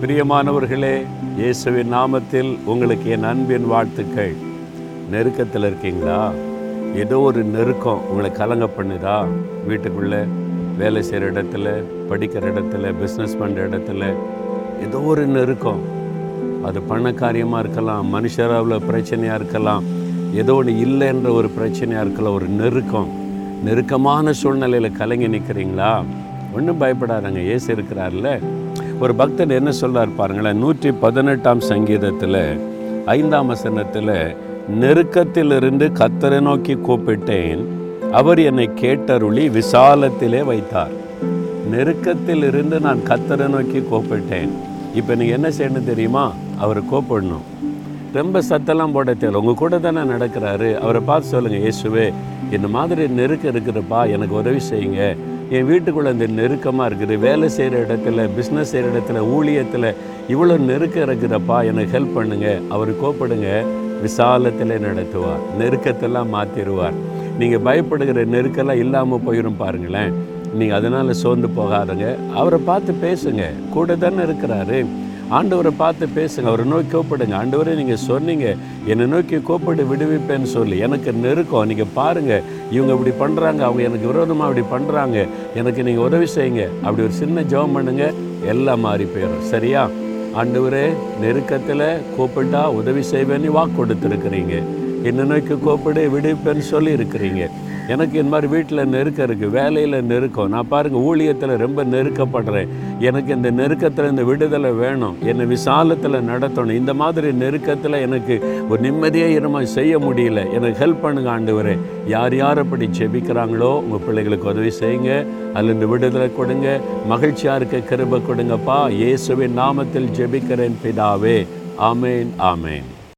பிரியமானவர்களே இயேசுவின் நாமத்தில் உங்களுக்கு என் அன்பின் வாழ்த்துக்கள். நெருக்கத்தில் இருக்கீங்களா? ஏதோ ஒரு நெருக்கம் உங்களை கலங்க பண்ணுதா? வீட்டுக்குள்ளே வேலை செய்கிற இடத்துல படிக்கிற இடத்துல பிஸ்னஸ் பண்ணுற இடத்துல ஏதோ ஒரு நெருக்கம். அது பண காரியமாக இருக்கலாம் மனுஷராவில் பிரச்சனையாக இருக்கலாம் ஏதோ ஒன்று இல்லைன்ற ஒரு பிரச்சனையாக இருக்கலாம் ஒரு நெருக்கம். நெருக்கமான சூழ்நிலையில் கலங்கி நிற்கிறீங்களா ஒன்றும் பயப்படாதங்க ஏசு இருக்கிறார்ல. ஒரு பக்தர் என்ன சொல்கிறார் பாருங்களேன் நூற்றி பதினெட்டாம் சங்கீதத்தில் ஐந்தாம் வசனத்தில் நெருக்கத்திலிருந்து கத்தரை நோக்கி கூப்பிட்டேன் அவர் என்னை கேட்டருளி விசாலத்திலே வைத்தார். நெருக்கத்தில் இருந்து நான் கத்தரை நோக்கி கூப்பிட்டேன். இப்போ நீங்கள் என்ன செய்யணும் தெரியுமா? அவரை கூப்பிடணும். ரொம்ப சத்தெல்லாம் போட தேவை உங்கள் கூட தானே நடக்கிறாரு. அவரை பார்த்து சொல்லுங்கள் இயேசுவே இந்த மாதிரி நெருக்கம் இருக்குதுப்பா எனக்கு உதவி செய்யுங்க. என் வீட்டுக்குள்ளே இந்த நெருக்கமாக இருக்குது. வேலை செய்கிற இடத்துல பிஸ்னஸ் செய்கிற இடத்துல ஊழியத்தில் இவ்வளோ நெருக்கம் இருக்குதப்பா. எனக்கு ஹெல்ப் பண்ணுங்க. அவர் கூப்பிடுங்க விசாலத்தில் நடத்துவார். நெருக்கத்தெல்லாம் மாற்றிடுவார் நீங்கள் பயப்படுகிற நெருக்கெல்லாம் இல்லாமல் போயிடும் பாருங்களேன். நீங்கள் அதனால் சோர்ந்து போகாதங்க. அவரை பார்த்து பேசுங்க. கூட தானே இருக்கிறாரு. ஆண்டவரை பார்த்து பேசுங்க அவரை நோக்கி கூப்பிடுங்க. ஆண்டவரே நீங்கள் சொன்னீங்க என்னை நோக்கி கூப்பிட்டு விடுவிப்பேன்னு சொல்லி. எனக்கு நெருக்கம். நீங்கள் பாருங்கள் இவங்க இப்படி பண்ணுறாங்க அவங்க எனக்கு விரோதமாக அப்படி பண்ணுறாங்க எனக்கு நீங்கள் உதவி செய்யுங்க. அப்படி ஒரு சின்ன ஜெபம் பண்ணுங்க எல்லாம் மாறி போயிடும். சரியா? ஆண்டவரே நெருக்கத்தில் கூப்பிட்டா உதவி செய்வேன்னு வாக்கு கொடுத்துருக்குறீங்க. என்னை நோக்கி கூப்பிடு விடுவிப்பேன்னு சொல்லி இருக்கிறீங்க. எனக்கு இந்த மாதிரி வீட்டில் நெருக்கம் இருக்குது வேலையில் நெருக்கம். நான் பாருங்கள் ஊழியத்தில் ரொம்ப நெருக்கப்படுறேன். எனக்கு இந்த நெருக்கத்தில் இந்த விடுதலை வேணும். என்னை விசாலத்தில் நடத்தணும். இந்த மாதிரி நெருக்கத்தில் எனக்கு ஒரு நிம்மதியாக இருமா செய்ய முடியல. எனக்கு ஹெல்ப் பண்ணுங்க ஆண்டவரே. யார் யார் அப்படி ஜெபிக்கிறாங்களோ உங்கள் பிள்ளைகளுக்கு உதவி செய்யுங்க. அதில் இந்த விடுதலை கொடுங்க. மகிழ்ச்சியாக இருக்க கிருப கொடுங்கப்பா. இயேசுவின் நாமத்தில் ஜெபிக்கிறேன் பிதாவே. ஆமேன் ஆமேன்.